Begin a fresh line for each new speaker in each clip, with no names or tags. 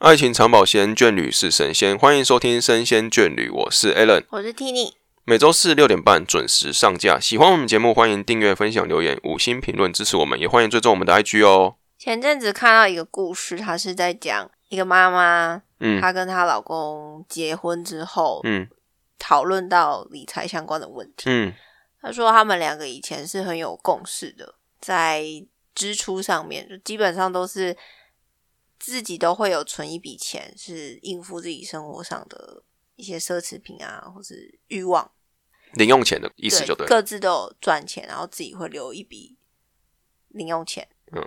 爱情长保鲜，眷侣是神仙。欢迎收听《生仙眷侣》，我是 Alan，
我是 Tini。
每周四六点半准时上架。喜欢我们节目，欢迎订阅、分享、留言、五星评论支持我们，也欢迎追踪我们的 IG 哦。
前阵子看到一个故事，他是在讲一个妈妈，
嗯
她跟她老公结婚之后，
嗯
讨论到理财相关的问题。
嗯
她说他们两个以前是很有共识的，在支出上面，就基本上都是自己都会有存一笔钱，是应付自己生活上的一些奢侈品啊，或是欲望。
零用钱的意思就对了。
各自都有赚钱，然后自己会留一笔零用钱。
嗯，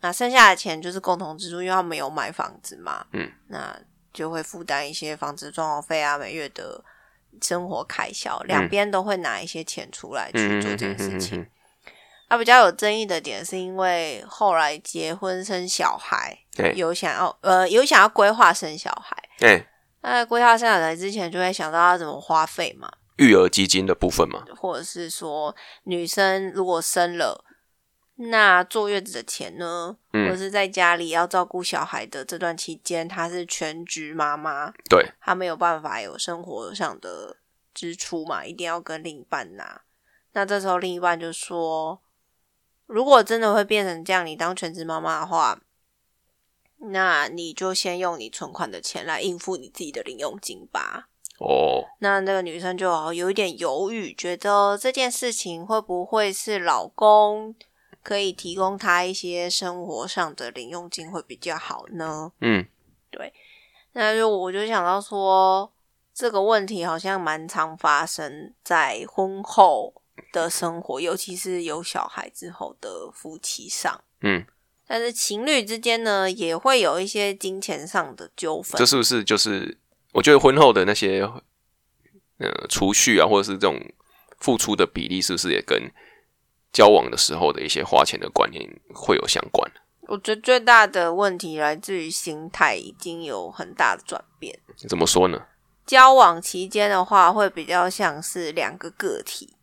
那剩下的钱就是共同支出，因为他们有买房子嘛。
嗯，
那就会负担一些房子装潢费啊，每月的生活开销，两边都会拿一些钱出来去
嗯
做这件事情。
嗯
那比较有争议的点是因为后来结婚生小孩，
对
有想要呃有想要规划生小孩。
对，
那在规划生小孩之前，就会想到要怎么花费嘛。
育儿基金的部分嘛，
或者是说女生如果生了，那坐月子的钱呢？
嗯
或者是在家里要照顾小孩的这段期间，她是全职妈妈，
对，
她没有办法有生活上的支出嘛，一定要跟另一半拿。那这时候另一半就说，如果真的会变成这样，你当全职妈妈的话，那你就先用你存款的钱来应付你自己的零用金吧。
哦，
那那个女生就有一点犹豫，觉得这件事情会不会是老公可以提供她一些生活上的零用金会比较好呢？
嗯，对
那就我就想到说，这个问题好像蛮常发生在婚后的生活，尤其是有小孩之后的夫妻上。
嗯，
但是情侣之间呢，也会有一些金钱上的纠纷
这。是不是就是我觉得婚后的那些呃储蓄啊，或者是这种付出的比例，是不是也跟交往的时候的一些花钱的观念会有相关？
我觉得最大的问题来自于心态已经有很大的转变。
怎么说呢？
交往期间的话，会比较像是两个个体，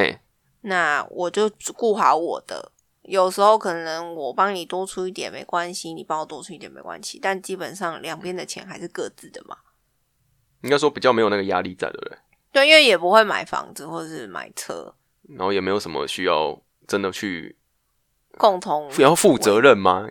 哎，
那我就顾好我的。有时候可能我帮你多出一点没关系，你帮我多出一点没关系，但基本上两边的钱还是各自的嘛。
应该说比较没有那个压力在，对不对？
对，因为也不会买房子或者是买车，
然后也没有什么需要真的去
共同
要负责任吗？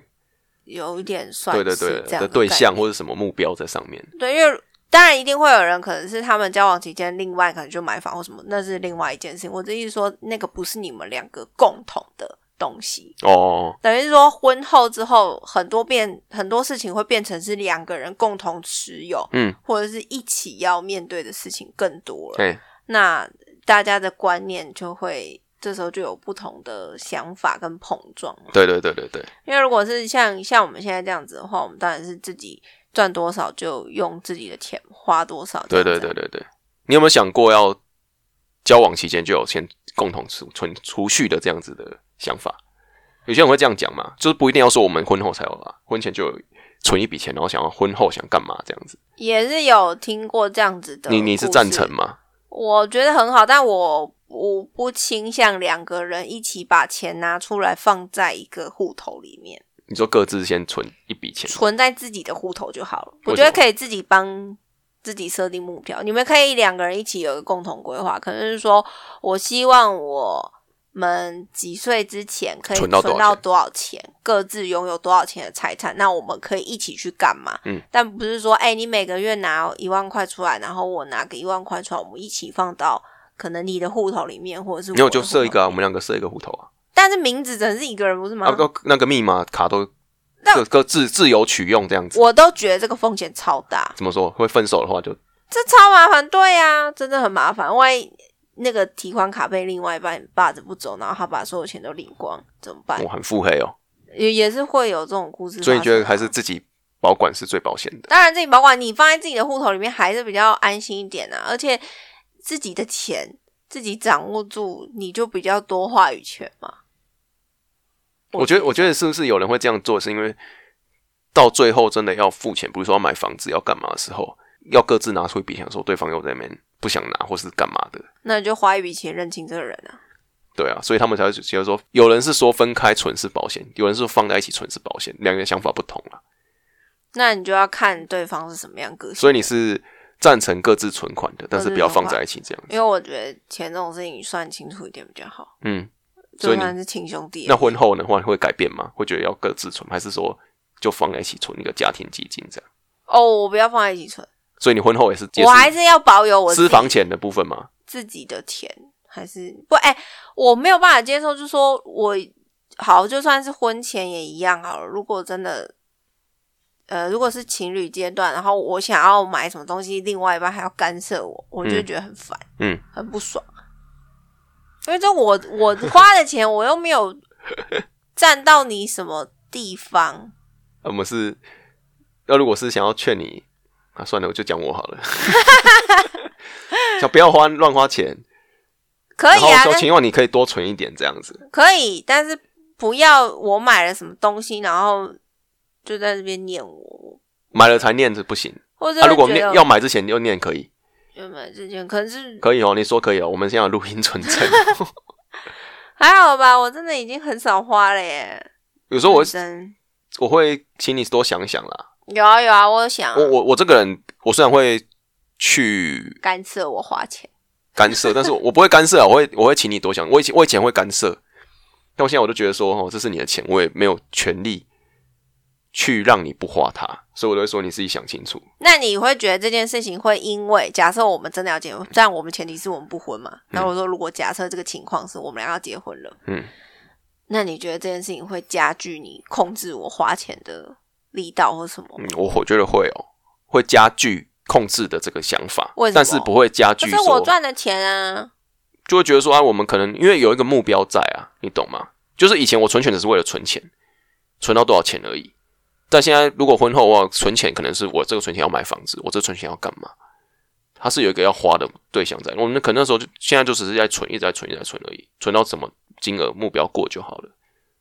有一点算
对对对的对象或者什么目标在上面。
对，因为当然一定会有人可能是他们交往期间，另外可能就买房或什么，那是另外一件事情。我的意思说，那个不是你们两个共同的东西，
哦，
等于是说婚后之后，很多变很多事情会变成是两个人共同持有，
嗯，
或者是一起要面对的事情更多了。
对，
那大家的观念就会这时候就有不同的想法跟碰撞嘛。
对对对对对，
因为如果是像像我们现在这样子的话，我们当然是自己赚多少就用自己的钱花多少。
对对对，对对，你有没有想过要交往期间就有先共同储存储蓄的这样子的想法？有些人会这样讲嘛，就是不一定要说我们婚后才有啦，婚前就有存一笔钱，然后想要婚后想干嘛这样子。
也是有听过这样子的。
你你是赞成？吗？
我觉得很好，但我我不倾向两个人一起把钱拿出来放在一个户头里面，
你说各自先存一笔钱，
存在自己的户头就好了。我觉得可以自己帮自己设定目标，你们可以两个人一起有一个共同规划，可能是说我希望我们几岁之前可以
存到多少钱
各自拥有多少钱的财产，那我们可以一起去干嘛？
嗯，
但不是说，哎、你每个月拿一万块出来，然后我拿个一万块出来，我们一起放到可能你的户头里面，或者是
没有就设一个、啊，我们两个设一个户头啊，
但是名字只能是一个人，不是吗？
啊，都那个密码卡都
那
各各自自由取用这样子。
我都觉得这个风险超大，
怎么说？会分手的话就
这超麻烦，对呀、真的很麻烦。万一那个提款卡被另外一半霸着不走，然后他把所有钱都领光，怎么办
我？很腹黑哦，
也也是会有这种故事啊。
所以你觉得还是自己保管是最保险的？
当然自己保管，你放在自己的户头里面还是比较安心一点啊。而且自己的钱自己掌握住，你就比较多话语权嘛。
我觉得，我觉得是不是有人会这样做，是因为到最后真的要付钱，比如说要买房子要干嘛的时候，要各自拿出一笔钱，说对方又在那边不想拿或是干嘛的，
那你就花一笔钱认清这个人啊。
对啊，所以他们才会觉得说，有人是说分开存是保险，有人是说放在一起存是保险，两个人想法不同啊。
那你就要看对方是什么样个性。
所以你是赞成各自存款的，但是不要放在一起这样子。
因为我觉得钱这种事情你算清楚一点比较好，
嗯，所以你
是亲兄弟。
那婚后的话会改变吗？会觉得要各自存，还是说就放在一起存一个家庭基金这样？
哦，我不要放在一起存，
所以你婚后也是
我还是要保有我
私房钱的部分吗？
自己的钱，还是不？哎、我没有办法接受，就是说我好，就算是婚前也一样好了。如果真的，呃，如果是情侣阶段，然后我想要买什么东西，另外一半还要干涉我，我就觉得很烦，
嗯，
很不爽。因为这我我花的钱，我又没有 占到你什么地方。
我们是，要如果是想要劝你啊，算了，我就讲我好了，想不要花乱花钱，
可以啊，
情况你可以多存一点这样子。
可以，但是不要我买了什么东西，然后就在这边念我，
买了才念是不行，
或者
他、如果念要买之前就念可以，
要买之前可能是
可以哦，你说可以哦，我们现在有录音存证。
还好吧，我真的已经很少花了耶。
有时候我我会请你多想想啦。
有啊有啊，我有想啊
我我我这个人，我虽然会去
干涉我花钱，
干涉，但是我我不会干涉啊，我会我会请你多想。我以前我以前会干涉，但我现在我就觉得说，哦，这是你的钱，我也没有权利去让你不花它，所以我都会说你自己想清楚。
那你会觉得这件事情会因为假设我们真的要结婚，但我们前提是我们不婚嘛？那我说如果假设这个情况是我们俩要结婚了，
嗯，
那你觉得这件事情会加剧你控制我花钱的力道或什么？
嗯我我觉得会哦，会加剧控制的这个想法
为，什么
但是不会加剧
可是我，赚的钱啊，
就会觉得说啊，我们可能因为有一个目标在啊，你懂吗？就是以前我存钱只是为了存钱，存到多少钱而已。但现在如果婚后我存钱，可能是我这个存钱要买房子，我这存钱要干嘛？它是有一个要花的对象在。我们可能那时候就现在就只是在存，一直在存，一直在存而已，存到什么金额目标过就好了。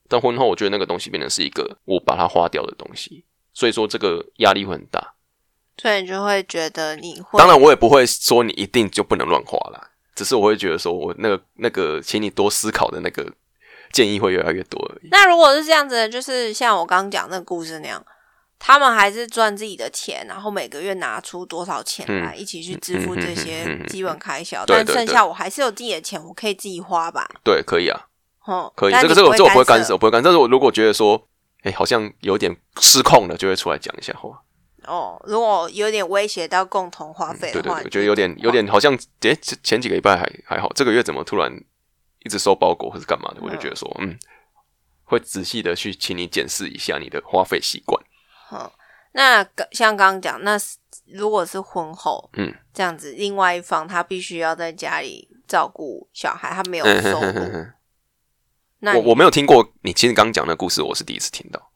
但婚后我觉得那个东西变成是一个我把它花掉的东西，所以说这个压力会很大。
所以你就会觉得你会
当然，我也不会说你一定就不能乱花啦，只是我会觉得说我那个那个，请你多思考的那个建议会越来越多而已。
那如果是这样子的，就是像我刚刚讲那个故事那样，他们还是赚自己的钱，然后每个月拿出多少钱来、
嗯
一起去支付这些基本开销，但剩下我还是有自己的钱，我可以自己花吧。
对，可以啊，
哦，
可以。这个这个这我不会干涉，我不会干涉。但是我如果觉得说，哎、好像有点失控了，就会出来讲一下话。
哦。如果有点威胁到共同花费的话，
对对对，我觉得有点有点好像，哎、前前几个礼拜还还好，这个月怎么突然一直收包裹或是干嘛的？我就觉得说，嗯，会仔细的去请你检视一下你的花费习惯。
好，那个像刚刚讲，那是如果是婚后，
嗯，
这样子，另外一方他必须要在家里照顾小孩，他没有
嗯
收入，
哼哼哼哼
那
我我没有听过你其实刚刚讲的故事，我是第一次听到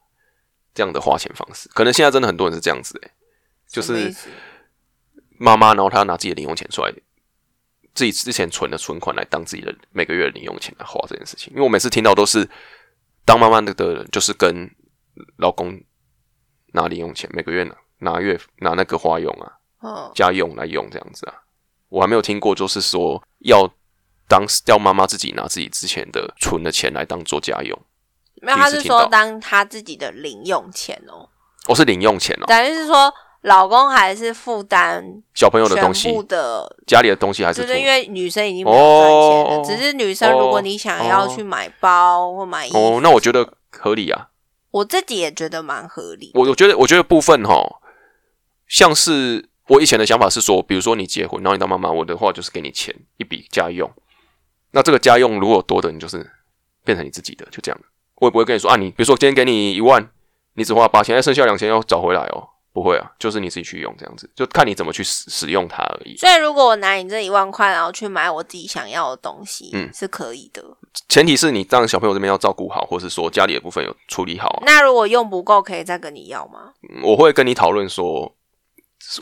这样的花钱方式。可能现在真的很多人是这样子、欸，就是妈妈，然后她拿自己的零用钱出来，自己之前存的存款来当自己的每个月的零用钱来花这件事情。因为我每次听到都是当妈妈的的人，就是跟老公拿零用钱，每个月拿拿月拿那个花用啊，
嗯，
家用来用这样子啊。我还没有听过，就是说要当要妈妈自己拿自己之前的存的钱来当做家用。
没有，他是说当他自己的零用钱哦，
我、是零用钱哦，
等于是说老公还是负担
小朋友的东西，
的，
家里的东西还是
就是
图
因为女生已经没有赚钱了，
哦
只是女生如果你想要去买包或买衣服，
哦，那我觉得合理啊。
我自己也觉得蛮合理。
我我觉得，我觉得部分哈，像是我以前的想法是说，比如说你结婚，然后你当妈妈，我的话就是给你钱一笔家用。那这个家用如果多的，你就是变成你自己的，就这样。我也不会跟你说啊，你比如说今天给你一万，你只花八千，哎，剩下两千要找回来哦。不会啊，就是你自己去用这样子，就看你怎么去使使用它而已。
所以如果我拿你这一万块，然后去买我自己想要的东西，
嗯
是可以的。
前提是你让小朋友这边要照顾好，或是说家里的部分有处理好啊、
那如果用不够，可以再跟你要吗？
嗯我会跟你讨论说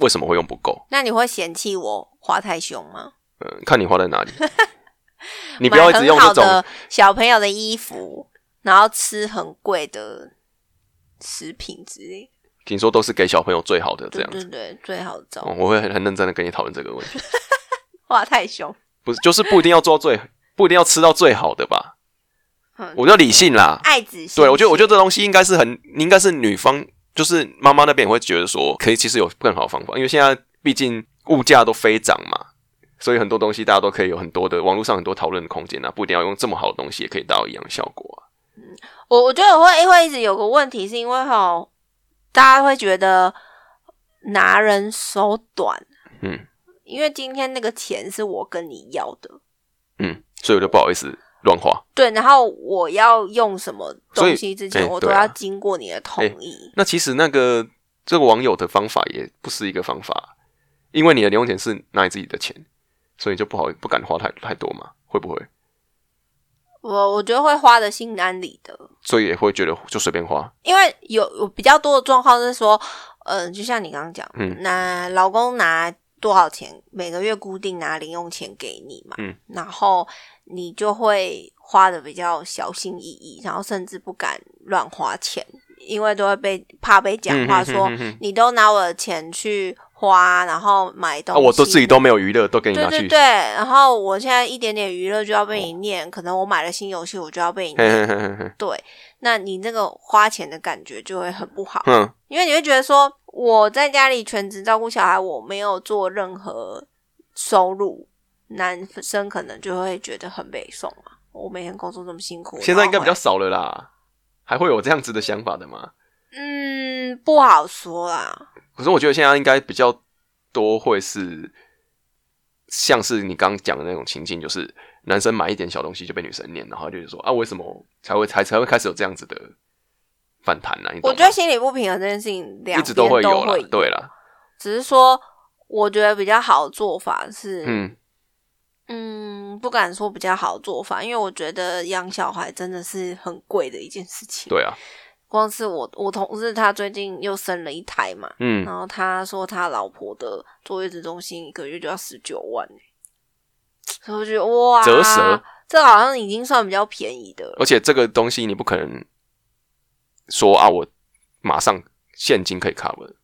为什么会用不够。
那你会嫌弃我花太凶吗？
嗯，看你花在哪里。你不要一直用这种
小朋友的衣服，然后吃很贵的食品之类。
听说都是给小朋友最好的这样子。
对对，最好照
哦，我会很很认真的跟你讨论这个问题，
话太凶。
不是就是不一定要做最，不一定要吃到最好的吧？
嗯
我叫理性啦。
爱子心
对，我觉得我觉
得
得这东西应该是很，应该是女方就是妈妈那边也会觉得说，可以其实有更好的方法，因为现在毕竟物价都飞涨嘛，所以很多东西大家都可以有很多的网络上很多讨论的空间啊，不一定要用这么好的东西也可以达到一样的效果啊。
我我觉得我会会一直有个问题，是因为哈，大家会觉得拿人手短，
嗯
因为今天那个钱是我跟你要的，
嗯，所以我就不好意思乱花。
对，然后我要用什么东西之前，我都要经过你的同意。
那其实那个这个网友的方法也不是一个方法，因为你的零用钱是拿你自己的钱，所以就不好不敢花太太多嘛，会不会？
我我觉得会花的心安理得，
所以也会觉得就随便花。
因为有有比较多的状况是说，嗯、就像你刚刚讲，
嗯
那老公拿多少钱，每个月固定拿零用钱给你嘛，
嗯，
然后你就会花的比较小心翼翼，然后甚至不敢乱花钱，因为都会被怕被讲话说你都拿我的钱去花，然后买东
啊，
西，
我都自己都没有娱乐，都给你拿去。
对对对，然后我现在一点点娱乐就要被你念，可能我买了新游戏，我就要被你念。
嘿嘿嘿嘿，
对，那你那个花钱的感觉就会很不好，
嗯，
因为你会觉得说我在家里全职照顾小孩，我没有做任何收入，男生可能就会觉得很北宋啊。我每天工作这么辛苦，
现在应该比较少了啦，还会有这样子的想法的吗？
嗯不好说啦。
可是我觉得现在应该比较多会是，像是你刚刚讲的那种情境，就是男生买一点小东西就被女生念，然后就是说啊，为什么才会才才会开始有这样子的反弹呢、
我觉得心理不平衡这件事情两
一直都会有啦，对啦，
只是说我觉得比较好的做法是，
嗯，
嗯，不敢说比较好的做法，因为我觉得养小孩真的是很贵的一件事情。，
对啊，
光是我我同事他最近又生了一胎嘛，
嗯，
然后他说他老婆的坐月子中心一个月就要十九万欸所以我觉得哇，
折舌，
这好像已经算比较便宜的了。
而且这个东西你不可能说啊，我马上现金可以 cover，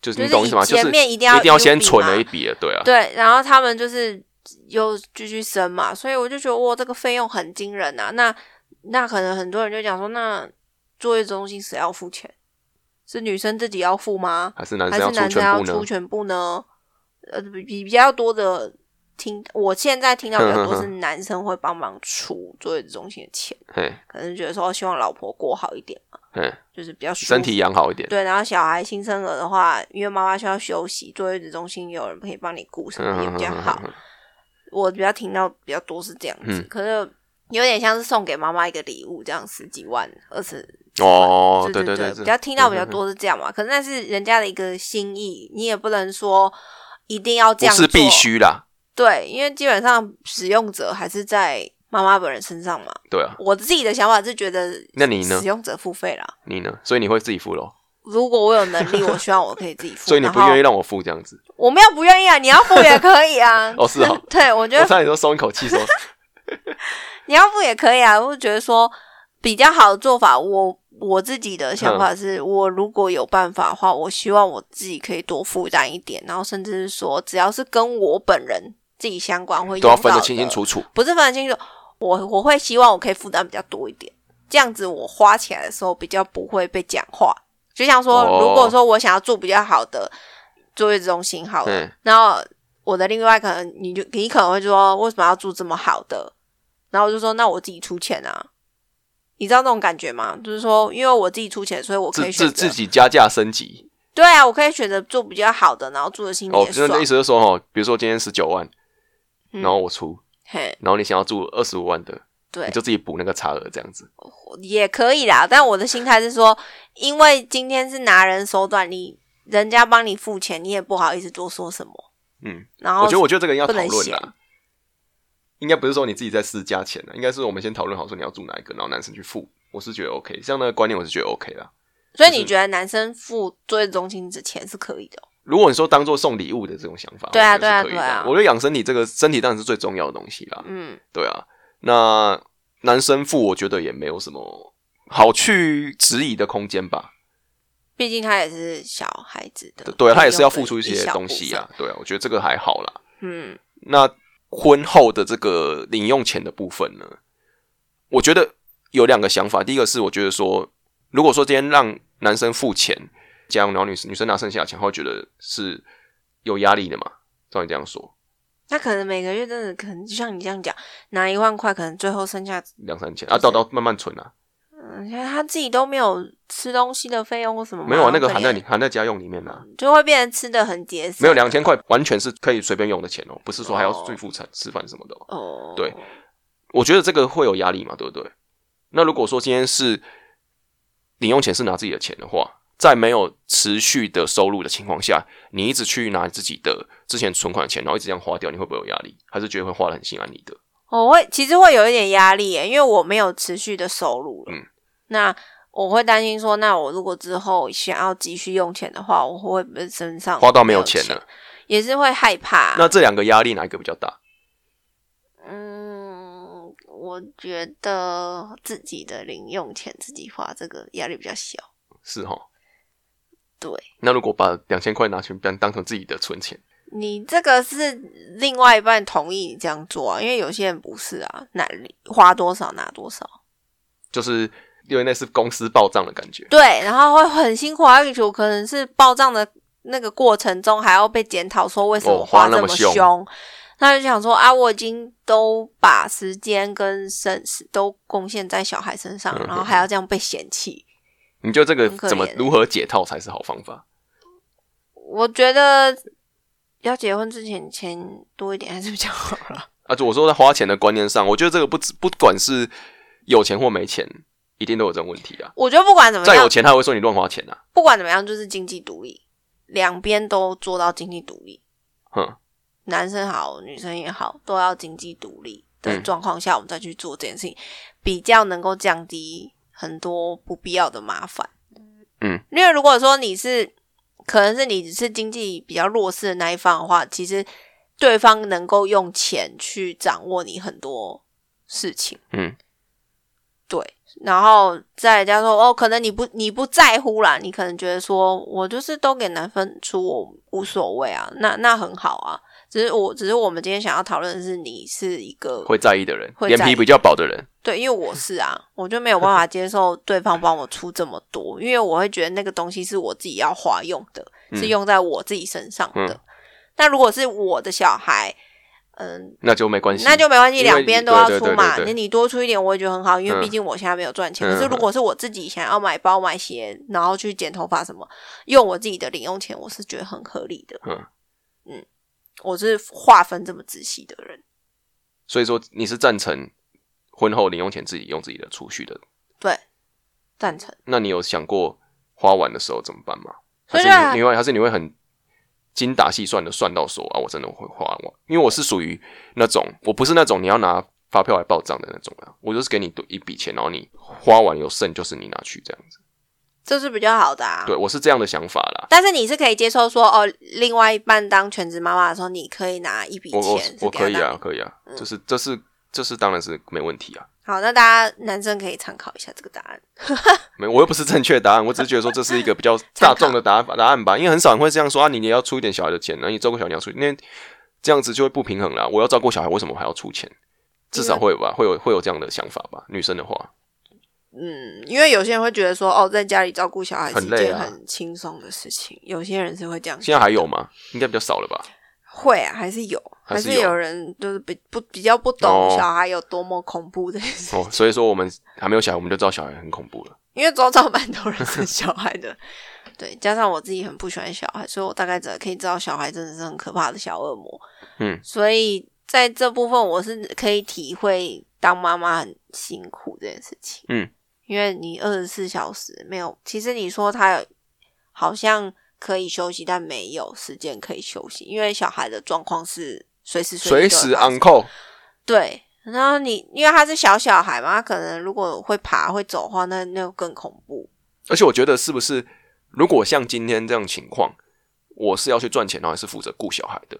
就是你懂意思吗？就是
前面一定要
一定要先存了一笔了，对啊，
对，然后他们就是又继续生嘛，所以我就觉得哇，这个费用很惊人啊。那那可能很多人就讲说，那坐月子中心谁要付钱？是女生自己要付吗？
还是男生要出
是男生要
全部呢？
出全部呢？呃，比比比较多的听，我现在听到比较多是男生会帮忙出坐月子中心的钱，
嘿，
可能觉得说希望老婆过好一点嘛，
嘿，
就是比较
身体养好一点，
对，然后小孩新生儿的话，因为妈妈需要休息，坐月子中心有人可以帮你顾，什么也比较好。
嗯
我比较听到比较多是这样子，
嗯
可是有点像是送给妈妈一个礼物，这样十几万、二十
哦，
对对
对对，
比较听到比较，多是这样嘛。可是那是人家的一个心意，你也不能说一定要
不
这样做，
是必须啦，
对，因为基本上使用者还是在妈妈本人身上嘛。
对啊，
我自己的想法是觉得，
那你呢
使用者付费啦。
你呢？所以你会自己付咯，
如果我有能力，我希望我可以自己付。
所以你不愿意让我付这样子？
我没有不愿意啊，你要付也可以啊。
哦，是哦，
对，我觉得
我差点都松一口气说，
你要付也可以啊。我觉得说比较好的做法，我我自己的想法是，我如果有办法的话，我希望我自己可以多负担一点，然后甚至是说，只要是跟我本人自己相关会
都要分得清清楚楚。
不是分得清楚，我我会希望我可以负担比较多一点，这样子我花起来的时候比较不会被讲话。就像说，
哦
如果说我想要做比较好的坐月子中心好了，
嗯
然后我的另外可能你就你可能会说为什么要住这么好的？然后我就说那我自己出钱啊，你知道那种感觉吗？就是说因为我自己出钱，所以我可以选择
自自己加价升级
对啊，我可以选择做比较好的，然后住的心里
哦，
也爽。
就是意思就是说哦，比如说今天十九万，
嗯
然后我出，
嘿，
然后你想要住二十五万的，
对
你，就自己补那个差额这样子。
也可以啦，但我的心态是说，因为今天是拿人手短，你人家帮你付钱，你也不好意思多说什么。
嗯，
然后
我觉得我觉得这个要讨论啦，应该不是说你自己在私加钱的，应该是我们先讨论好说你要住哪一个，然后男生去付。我是觉得 OK，这样的观念我是觉得 OK 啦。
所以你觉得男生付作业中心之钱是可以的哦、
如果你说当做送礼物的这种想法，
对啊对啊对啊
我觉得养身体这个身体当然是最重要的东西啦。
嗯，
对啊，那男生付我觉得也没有什么好去质疑的空间吧。
毕竟他也是小孩子的，
对啊，他也是要付出
一
一些东西啊。对啊，我觉得这个还好啦。
嗯，
那婚后的这个零用钱的部分呢，我觉得有两个想法。第一个是我觉得说，如果说今天让男生付钱，这样然后女女生拿剩下的钱，他会觉得是有压力的嘛？照你这样说，
那可能每个月真的可能就像你这样讲，拿一万块，可能最后剩下，
两三千啊，到到慢慢存啊，
嗯，现在他自己都没有吃东西的费用或什么，
没有啊，那个含在
怜
你含在家用里面啊，
就会变成吃的很节省。
没有两千块完全是可以随便用的钱哦，不是说还要
哦
最付餐吃饭什么的、哦。
哦，
对我觉得这个会有压力嘛，对不对？那如果说今天是零用钱是拿自己的钱的话，在没有持续的收入的情况下，你一直去拿自己的之前存款的钱，然后一直这样花掉，你会不会有压力？还是觉得会花的很心安理得？
我会其实会有一点压力耶，因为我没有持续的收入了。
嗯
那我会担心说，那我如果之后想要急需用钱的话，我会不会身上
花到没有
有
钱了，
也是会害怕。
那这两个压力哪一个比较大？
嗯，我觉得自己的零用钱自己花，这个压力比较小。
是哈？
对
那如果把两千块拿去当当成自己的存钱，
你这个是另外一半同意你这样做啊，因为有些人不是啊，拿花多少拿多少。
就是因为那是公司报账的感觉。
对，然后会很辛苦，还有可能是报账的那个过程中还要被检讨，说为什么
哦花那
这
么凶
凶。他就想说啊，我已经都把时间跟身都贡献在小孩身上，
嗯
然后还要这样被嫌弃。
你觉得这个怎么如何解套才是好方法？
我觉得要结婚之前钱多一点还是比较好了。
啊，就我说在花钱的观念上，我觉得这个不止不管是有钱或没钱，一定都有这种问题啊。
我觉得不管怎么样，
再有钱，他会说你乱花钱啊。
不管怎么样，就是经济独立，两边都做到经济独立。
哼，
男生好，女生也好，都要经济独立的
嗯
状况下，我们再去做这件事情，比较能够降低很多不必要的麻烦。
嗯，
因为如果说你是，可能是你只是经济比较弱势的那一方的话，其实对方能够用钱去掌握你很多事情。
嗯，
对，然后再人家说哦，可能你不你不在乎啦，你可能觉得说我就是都给男分出，我无所谓啊，那那很好啊。只是我只是我们今天想要讨论的是，你是一个
会在意的人，
会在意
脸皮比较薄的人。
对，因为我是啊，我就没有办法接受对方帮我出这么多，因为我会觉得那个东西是我自己要花用的，是
嗯
用在我自己身上的。
嗯
那如果是我的小孩，嗯，
那就没关系，
那就没关系，两边都要出嘛。那你多出一点，我也觉得很好，因为
嗯
毕竟我现在没有赚钱。
嗯
可是如果是我自己想要买包、买鞋，然后去剪头发什么，用我自己的零用钱，我是觉得很合理的。
嗯嗯
我是划分这么仔细的人，
所以说你是赞成婚后零用钱自己用自己的储蓄的。
对，赞成。
那你有想过花完的时候怎么办吗？还是你会还是你会很精打细算的算到说啊，我真的会花完？因为我是属于那种我不是那种你要拿发票来报账的那种啊，我就是给你多一笔钱，然后你花完有剩就是你拿去这样子。
这是比较好的啊。
对我是这样的想法啦。
但是你是可以接受说，哦，另外一半当全职妈妈的时候，你可以拿一笔
我我
钱，
我可以啊，
啊。
可以啊，就是这是这是当然是没问题啊。
好，那大家男生可以参考一下这个答案。
没，我又不是正确答案，我只是觉得说这是一个比较大众的答案答案吧，因为很少人会这样说啊，你你要出一点小孩的钱，然后你照顾小孩你要出，因为这样子就会不平衡啦。我要照顾小孩，为什么还要出钱？至少会有吧，会有会有这样的想法吧。女生的话，
嗯，因为有些人会觉得说，哦，在家里照顾小孩是一件
很
轻松的事情。有些人是会这样，
现在还有吗？应该比较少了吧？
会啊，还是有，
还是有
人就是比不比较不懂
哦
小孩有多么恐怖这件事，
哦，所以说我们还没有小孩，我们就知道小孩很恐怖了。
因为周遭蛮多人生小孩的。对，加上我自己很不喜欢小孩，所以我大概只可以知道小孩真的是很可怕的小恶魔。
嗯，
所以在这部分我是可以体会当妈妈很辛苦这件事情。
嗯，
因为你二十四小时没有，其实你说他有好像可以休息，但没有时间可以休息，因为小孩的状况是随时
随时
随地都会发生
on call，
对，然后你因为他是小小孩嘛，他可能如果会爬会走的话，那那就更恐怖。
而且我觉得是不是，如果像今天这样情况，我是要去赚钱，然后还是负责顾小孩的，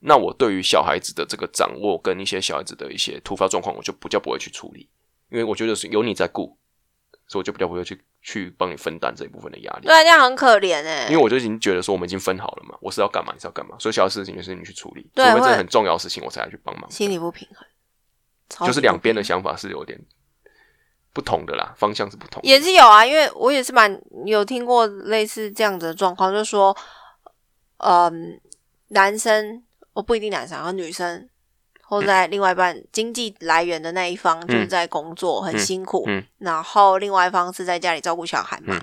那我对于小孩子的这个掌握跟一些小孩子的一些突发状况，我就比较不会去处理，因为我觉得是有你在顾，所以我就比较不会去去帮你分担这一部分的压力。
对啊，这样很可怜哎、
因为我就已经觉得说我们已经分好了嘛，我是要干嘛，你是要干嘛，所以小的事情就是你去处理，除
对会
非真的很重要的事情我才来去帮忙。
心理不平衡，
就是两边的想法是有点不同的啦，方向是不同的。
也是有啊，因为我也是蛮有听过类似这样子的状况，就是说，嗯，男生我不一定男生，然后女生或在另外一半经济来源的那一方就是在工作很辛苦，
嗯
然后另外一方是在家里照顾小孩嘛。
嗯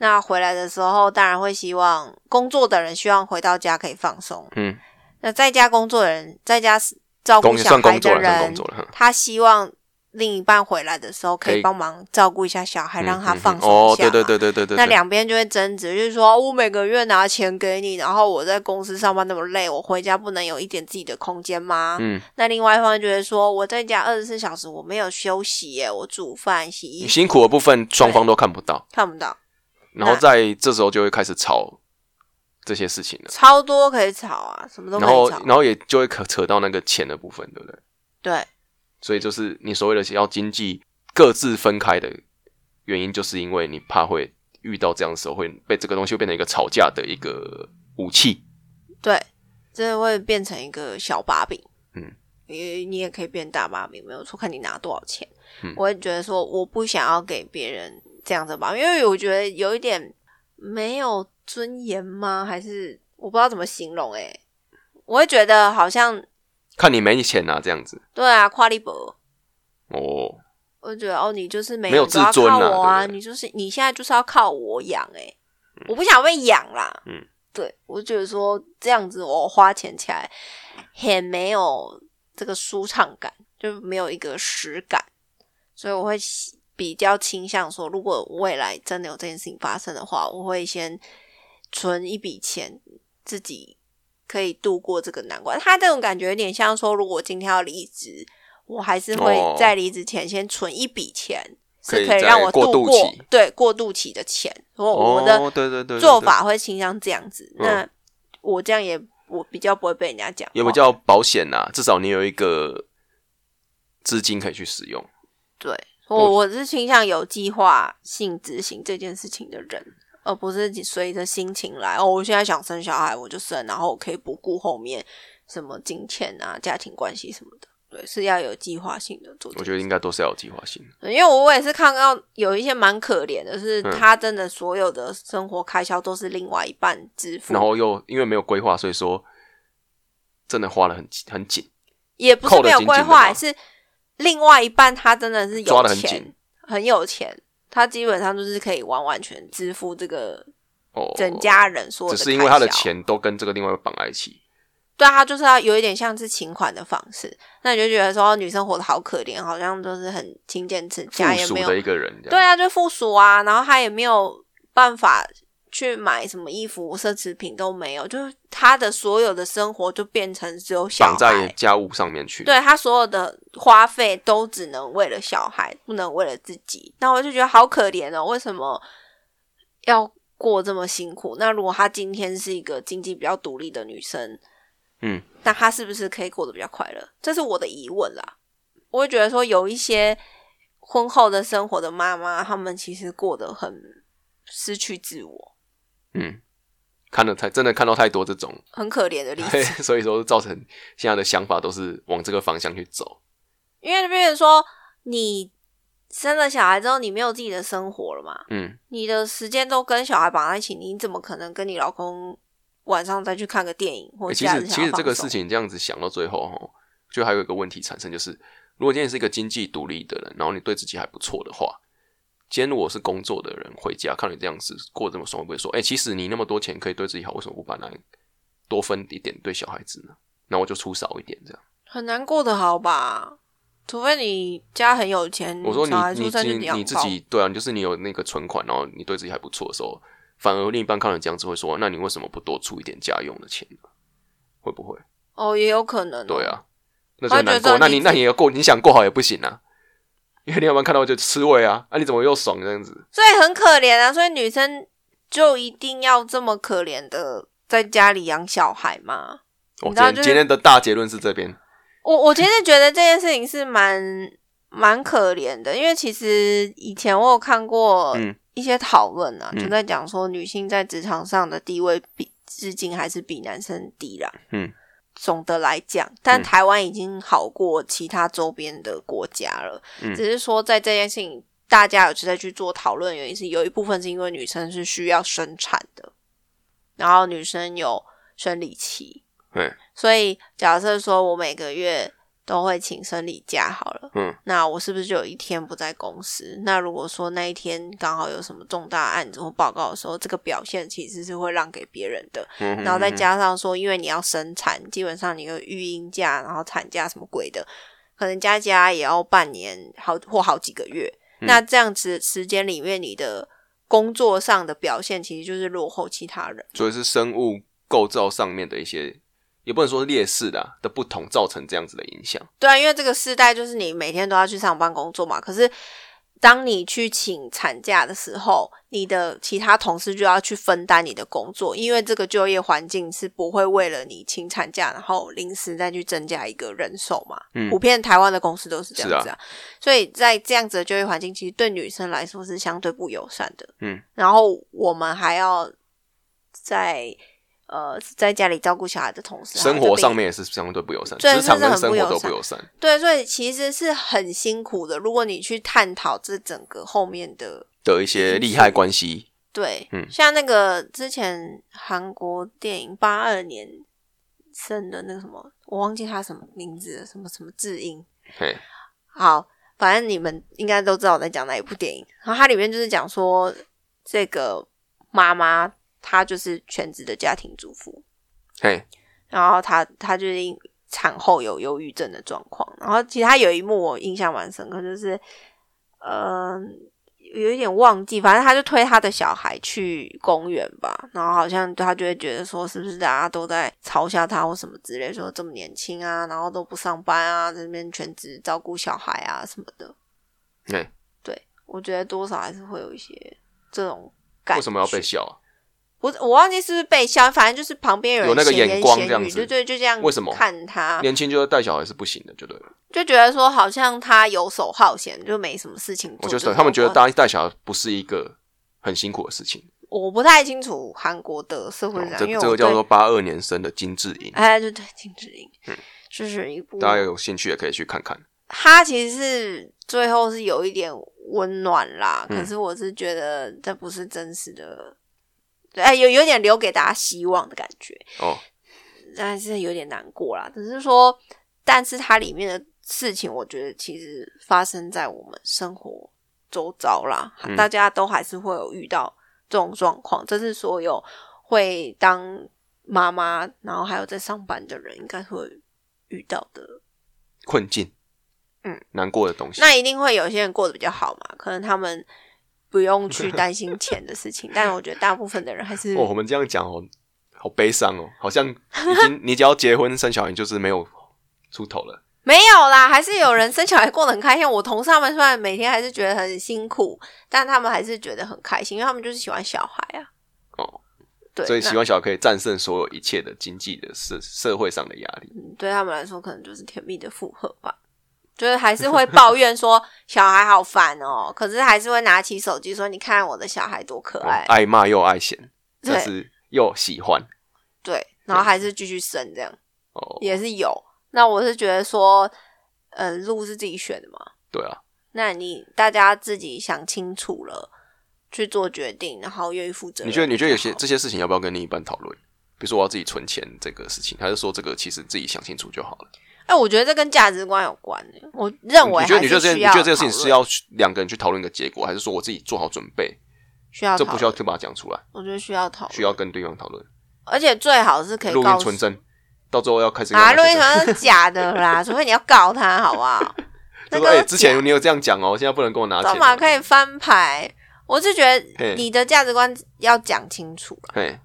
那回来的时候，当然会希望工作的人希望回到家可以放松。
嗯，
那在家工作的人，在家照顾小孩的人，他希望另一半回来的时候可
可以。
以帮忙照顾一下小孩，让他放松
哦，
一下
对对对对对对，
那两边就会争执，就是说我每个月拿钱给你，然后我在公司上班那么累，我回家不能有一点自己的空间吗？
嗯，
那另外一方就会说，我在家二十四小时我没有休息耶，我煮饭、洗衣服。
辛苦的部分双方都看不到，
看不到，
然后在这时候就会开始吵这些事情了，
超多可以吵啊，什么都可
然后
以吵。
然后也就会扯扯到那个钱的部分，对不对？
对，
所以就是你所谓的要经济各自分开的原因，就是因为你怕会遇到这样的时候，会被这个东西会变成一个吵架的一个武器。
对，这会变成一个小把柄。
嗯，
你你也可以变大把柄，没有错，看你拿多少钱。
嗯
我会觉得说，我不想要给别人这样子吧，因为我觉得有一点没有尊严吗？还是我不知道怎么形容、欸？诶，我会觉得好像
看你没钱啊，这样子。
对啊，夸利博。
哦，
我就觉得哦，你就是没
没有自尊
我啊，你就是你现在就是要靠我养诶、我不想被养啦。
嗯，
对我觉得说这样子我花钱起来很没有这个舒畅感，就没有一个实感，所以我会比较倾向说，如果未来真的有这件事情发生的话，我会先存一笔钱，自己可以度过这个难关。他这种感觉有点像说，如果今天要离职，我还是会
哦
在离职前先存一笔钱，是可以让我
在过渡
度过
期
对过渡期的钱。我我的做法会倾向这样子。
嗯
那我这样也我比较不会被人家讲话，
也比较保险呐，至少你有一个资金可以去使用。
对。我我是倾向有计划性执行这件事情的人，而不是随着心情来。哦，我现在想生小孩我就生，然后我可以不顾后面什么金钱啊、家庭关系什么的。对，是要有计划性的做。
我觉得应该都是要有计划性的。
因为我也是看到有一些蛮可怜的，是
嗯
他真的所有的生活开销都是另外一半支付，
然后又因为没有规划，所以说真的花的很很紧。
也不是没有规划，
紧紧
是另外一半他真的是有钱
紧，
很有钱，他基本上就是可以完完全支付这个
哦，
整家人所有的
只是因为他的，钱都跟这个另外一个绑在一起。
对啊，他就是要有一点像是请款的方式，那你就觉得说女生活得好可怜，好像都是很勤俭持家，也没有
一个人，
对啊，就附属啊，然后他也没有办法去买什么衣服、奢侈品都没有，就是他的所有的生活就变成只有小
绑在，家务上面去。
对他所有的花费都只能为了小孩，不能为了自己。那我就觉得好可怜哦，为什么要过这么辛苦？那如果她今天是一个经济比较独立的女生，
嗯，
那她是不是可以过得比较快乐？这是我的疑问啦。我会觉得说，有一些婚后的生活的妈妈，她们其实过得很失去自我，
嗯，看了太真的看到太多这种，
很可怜的例子。
所以说造成现在的想法都是往这个方向去走。
因为比如说，你生了小孩之后，你没有自己的生活了嘛？
嗯，
你的时间都跟小孩绑在一起，你怎么可能跟你老公晚上再去看个电影或
欸其
者假日
实其实这个事情这样子想到最后，哈，就还有一个问题产生，就是如果今天是一个经济独立的人，然后你对自己还不错的话，今天我是工作的人回家看你这样子过这么爽，会不会说，哎、其实你那么多钱可以对自己好，为什么不把那多分一点对小孩子呢？那我就出少一点这样。
很难过得好吧？除非你家很有钱，
我说你你
生
你你自己对啊，就是你有那个存款，然后你对自己还不错的时候，反而另一半看了这样子会说，那你为什么不多出一点家用的钱呢？会不会？
哦，也有可能、
对，啊，那就难过。那
你
那你要过，你想过好也不行啊，因为另外一半看到我就吃味啊，啊你怎么又爽这样子？
所以很可怜啊。所以女生就一定要这么可怜的在家里养小孩吗？
我、哦、今天今天的大结论是这边，
我我其实觉得这件事情是蛮蛮可怜的，因为其实以前我有看过
嗯
一些讨论啊，
嗯
就在讲说女性在职场上的地位比至今还是比男生低啦。
嗯，
总的来讲，但
嗯。
台湾已经好过其他周边的国家了，
嗯。
只是说在这件事情大家有在去做讨论，原因是有一部分是因为女生是需要生产的，然后女生有生理期，
对，
所以假设说我每个月都会请生理假好了，
嗯，
那我是不是就有一天不在公司？那如果说那一天刚好有什么重大案子或报告的时候，这个表现其实是会让给别人的。
嗯
然后再加上说，因为你要生产，基本上你有育婴假，然后产假什么鬼的，可能加加也要半年好或好几个月。
嗯
那这样子时间里面，你的工作上的表现其实就是落后其他人。
所以是生物构造上面的一些，也不能说是劣势的、啊、的不同，造成这样子的影响。
对啊，因为这个世代就是你每天都要去上班工作嘛，可是当你去请产假的时候，你的其他同事就要去分担你的工作，因为这个就业环境是不会为了你请产假，然后临时再去增加一个人手嘛。
嗯
普遍台湾的公司都是这样子
是
啊，所以在这样子的就业环境，其实对女生来说是相对不友善的。
嗯，
然后我们还要在呃在家里照顾小孩的同时，
生活上面也是相对不友善，
对
职场跟生活都不友善。
对，所以其实是很辛苦的。如果你去探讨这整个后面的，
的一些利害关系，
对，
嗯
像那个之前韩国电影八二年生的那个什么，我忘记他什么名字了，什么什么智英。
嘿，
好，反正你们应该都知道我在讲哪一部电影。然后它里面就是讲说，这个妈妈她就是全职的家庭主妇，
嘿，
然后她她就是因产后有忧郁症的状况，然后其实她有一幕我印象蛮深刻，就是呃有一点忘记，反正她就推她的小孩去公园吧，然后好像她就会觉得说是不是大家都在嘲笑她或什么之类，说这么年轻啊，然后都不上班啊，在那边全职照顾小孩啊什么的。
对，
对我觉得多少还是会有一些这种感觉。
为什么要被笑啊？
不是，我忘记是不是被笑，反正就是旁边有人
有那个眼光这样子
对对，就这样。
为什么
看他？
年轻就是带小孩是不行的，就对了。
就觉得说好像他游手好闲，就没什么事情做。
我觉
就是
得他们觉得
我
带带小孩不是一个很辛苦的事情。
我不太清楚韩国的社会
哦
这
个叫做八二年生的金智英，
哎，对对，金智英，
嗯
就是一部
大家有兴趣也可以去看看。
他其实是最后是有一点温暖啦，
嗯
可是我是觉得这不是真实的，对，哎，有有点留给大家希望的感觉。
哦，
但是有点难过啦。只是说，但是它里面的事情，我觉得其实发生在我们生活周遭啦，
嗯
大家都还是会有遇到这种状况。这是所有会当妈妈，然后还有在上班的人，应该会遇到的。
困境，
嗯，
难过的东西。
那一定会有些人过得比较好嘛，可能他们不用去担心钱的事情，但我觉得大部分的人还是
哦，我们这样讲哦，好悲伤哦，好像已经 你只要结婚生小孩，就是没有出头了。
没有啦，还是有人生小孩过得很开心。我同事他们虽然每天还是觉得很辛苦，但他们还是觉得很开心，因为他们就是喜欢小孩啊。
哦，
对，
所以喜欢小孩可以战胜所有一切的经济的社社会上的压力。
嗯对他们来说可能就是甜蜜的负荷吧。就是还是会抱怨说小孩好烦哦，可是还是会拿起手机说：“你看我的小孩多可
哦
爱。
爱骂又爱嫌，
对
但是又喜欢
对，然后还是继续生这样，
哦。
也是有。那我是觉得说，呃，路是自己选的嘛，
对啊，
那你大家自己想清楚了，去做决定，然后愿意负责。
你觉得你觉得有些这些事情要不要跟另一半讨论？比如说我要自己存钱这个事情，还是说这个其实自己想清楚就好了？
哎、我觉得这跟价值观有关的。我认为
你觉得你觉得这
还是需要
你觉得这个事情是要两个人去讨论一个结果，还是说我自己做好准备？
需要
这不需要特把它讲出来，
我觉得需要讨论，
需要跟对方讨论，
而且最好是可以
录音存证，到最后要开始
啊，录音存是假的啦，除非你要告他，好不好？那个
之前你有这样讲哦，现在不能跟我拿钱、
干
哦。
嘛可以翻牌？我是觉得你的价值观要讲清楚了。
嘿，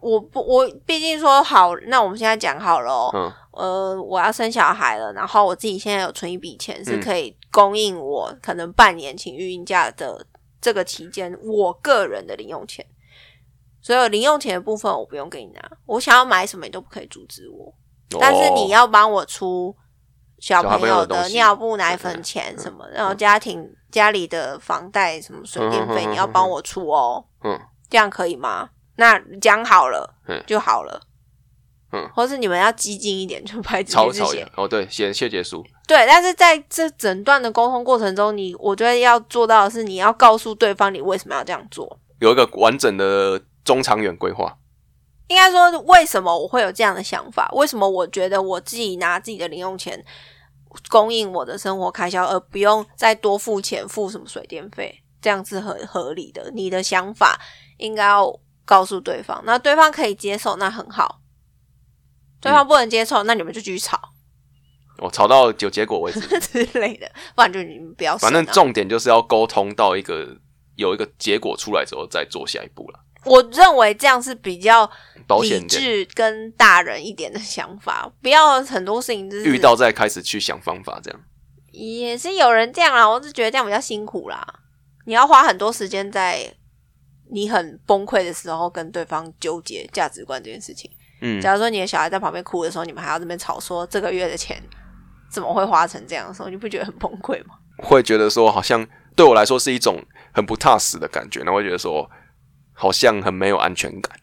我不，我毕竟说好，那我们现在讲好了哦。
嗯，
呃，我要生小孩了，然后我自己现在有存一笔钱，是
嗯。
可以供应我可能半年请育婴假的这个期间，我个人的零用钱。所有零用钱的部分我不用给你拿，我想要买什么你都不可以阻止我，但是你
哦
要帮我出小朋友的尿布、奶粉钱什么，然后家庭家里的房贷什么水电费你要帮我出哦，
嗯，
这样可以吗？那讲好了
嗯。
就好了，
嗯，
或是你们要激进一点，就拍直接
吵吵
写，
哦，对，写谢结书，
对，但是在这整段的沟通过程中，你我觉得要做到的是，你要告诉对方你为什么要这样做。
有一个完整的中长远规划。
应该说，为什么我会有这样的想法？为什么我觉得我自己拿自己的零用钱供应我的生活开销，而不用再多付钱付什么水电费？这样是很合理的。你的想法应该要告诉对方，那对方可以接受，那很好。对方不能接受，那你们就继续吵，
我吵到有结果为止。
之类的，不然就你们不要啊。
反正重点就是要沟通到一个有一个结果出来之后，再做下一步了。
我认为这样是比较理智跟大人一点的想法，不要很多事情就是
遇到再开始去想方法，这样
也是有人这样啦，我是觉得这样比较辛苦啦。你要花很多时间在你很崩溃的时候跟对方纠结价值观这件事情。
嗯，
假如说你的小孩在旁边哭的时候，你们还要这边吵说这个月的钱怎么会花成这样的时候，你不觉得很崩溃吗？
会觉得说好像对我来说是一种很不踏实的感觉，然后会觉得说好像很没有安全感。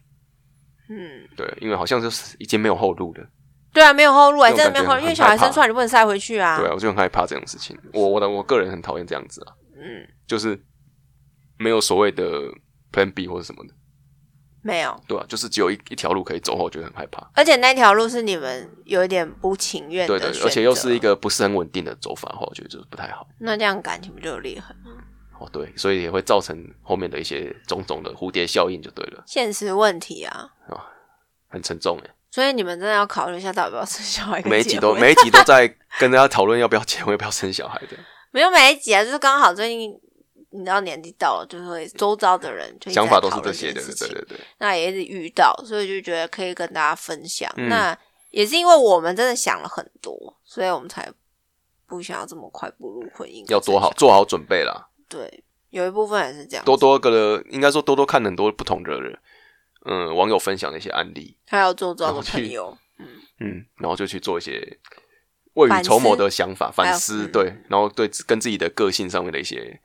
嗯，
对，因为好像就是已经没有后路了。
对啊，没有后路哎、真的没有后路，因为小孩生出来你不能塞回去啊。
对啊，我就很害怕这种事情。我我的我个人很讨厌这样子啊，
嗯，
就是没有所谓的 Plan B 或者什么的，
没有，
对啊、就是只有一一条路可以走，我觉得很害怕。
而且那条路是你们有一点不情愿的
对对，而且又是一个不是很稳定的走法的话，我觉得就是不太好。
那这样感情不就有裂痕吗？
哦，对，所以也会造成后面的一些种种的蝴蝶效应，就对了，
现实问题啊，
很沉重哎。
所以你们真的要考虑一下，到底要不要生小孩
每一集都每一集都在跟大家讨论要不要结婚，要不要生小孩的。
没有每一集啊，就是刚好最近你知道年纪到了，就会周遭的人就
想法都是这些的，对对对。
那也是遇到，所以就觉得可以跟大家分享。
嗯
那也是因为我们真的想了很多，所以我们才不想要这么快步入婚姻，
要做好。做好准备啦，
对，有一部分也是这样。
多多个应该说多多看很多不同的人，嗯，网友分享的一些案例，
还有周遭的朋友，
嗯，然后就去做一些未雨绸缪的想法、反思，
嗯
对，然后对跟自己的个性上面的一些，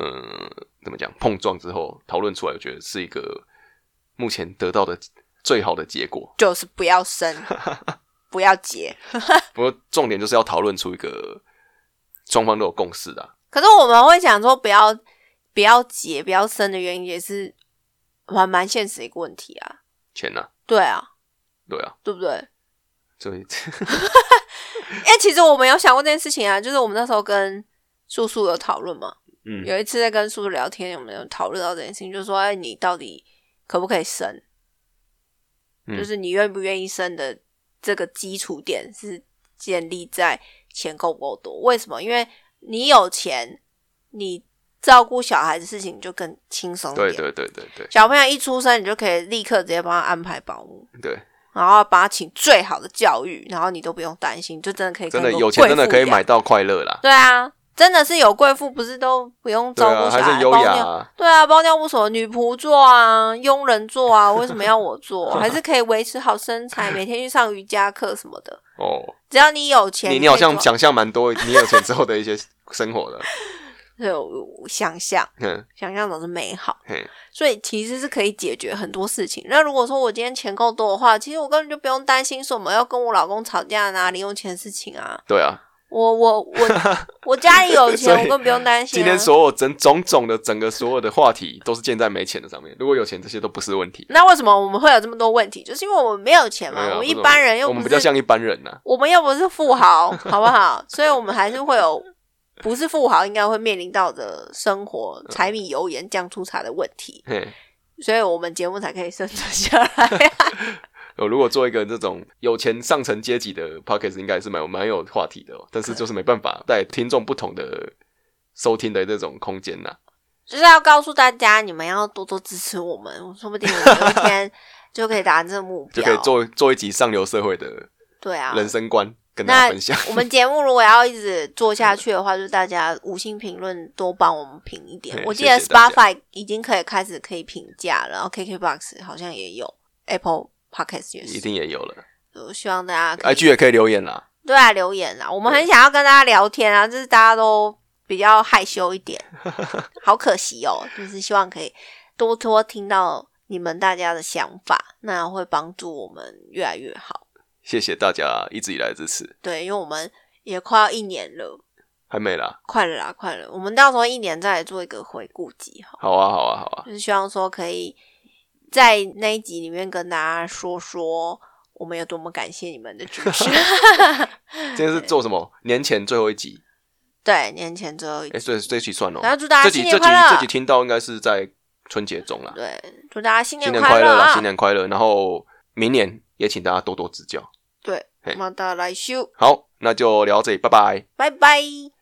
嗯，怎么讲碰撞之后讨论出来，我觉得是一个目前得到的最好的结果。
就是不要生，不要结。
不过重点就是要讨论出一个双方都有共识的啊、
可是我们会想说，不要不要结，不要生的原因也是蛮蛮现实的一个问题啊。
钱啊、
对啊，
对啊，
对不对？
所以
因为其实我们有想过这件事情啊，就是我们那时候跟素素有讨论嘛，
嗯，
有一次在跟叔叔聊天，我们有讨论到这件事情，就是说，哎，你到底可不可以生？
嗯
就是你愿不愿意生的这个基础点是建立在钱够不够多？为什么？因为你有钱，你照顾小孩的事情就更轻松一点。
对对对对对
小朋友一出生，你就可以立刻直接帮他安排保姆，
对，
然后把他请最好的教育，然后你都不用担心，就真的可以
真的有钱真的可以买到快乐啦，
对啊，真的是有贵妇，不是都不用照顾小孩，
还是优
包尿。
雅啊，
对啊，包尿布什么女仆做啊，佣人做啊，为什么要我做？还是可以维持好身材，每天去上瑜伽课什么的。
哦，
只要你有钱，
你你好像想象蛮多你有钱之后的一些生活的，
对有想象，
嗯，
想象总是美好，
嘿，
所以其实是可以解决很多事情。那如果说我今天钱够多的话，其实我根本就不用担心说我们要跟我老公吵架拿零用钱的事情啊。
对啊，
我我我 我家里有钱，我根本不用担心、啊。
今天所有整种种的整个所有的话题都是建在没钱的上面，如果有钱，这些都不是问题。
那为什么我们会有这么多问题？就是因为我们没有钱嘛。
啊
我们一般人又
我
不是
们比较像一般人呐，
我们又不是富豪，好不好？所以我们还是会有不是富豪应该会面临到的生活柴米油盐酱醋茶的问题，
嘿，
所以我们节目才可以生存下来。
我如果做一个这种有钱上层阶级的 podcast，应该是蛮有蛮有话题的、哦，但是就是没办法带听众不同的收听的这种空间呐、
就是要告诉大家，你们要多多支持我们，说不定我一天就可以达成这个目标，
就可以做做一集上流社会的
对啊。
人生观跟大家分享。
我们节目如果要一直做下去的话，就是大家五星评论多帮我们评一点。我记得 Spotify 已经可以开始可以评价了，然后 KKBox 好像也有，Apple Podcast 也是。
一定也有了
我希望大家可以
，IG 也可以留言啦。
对啊留言啦，我们很想要跟大家聊天啊，就是大家都比较害羞一点，好可惜哦。就是希望可以多多听到你们大家的想法，那会帮助我们越来越好。
谢谢大家一直以来的支持。
对，因为我们也快要一年了，
还没啦。
快了啦，快了。我们到时候一年再来做一个回顾集好，
好啊，好啊，好啊。
就是希望说可以在那一集里面跟大家说说我们有多么感谢你们的支持。
今天是做什么？年前最后一集，
对，年前最后一
哎、
集，
所以这期算了。
然后祝大家
这集这集
新年快乐
这集听到应该是在春节中啦。
对，祝大家新
新
年
年快乐啦！新年快乐！然后明年也请大家多多指教。
对
嘿，
马达来修，
好，那就聊到这里，拜拜。
拜拜。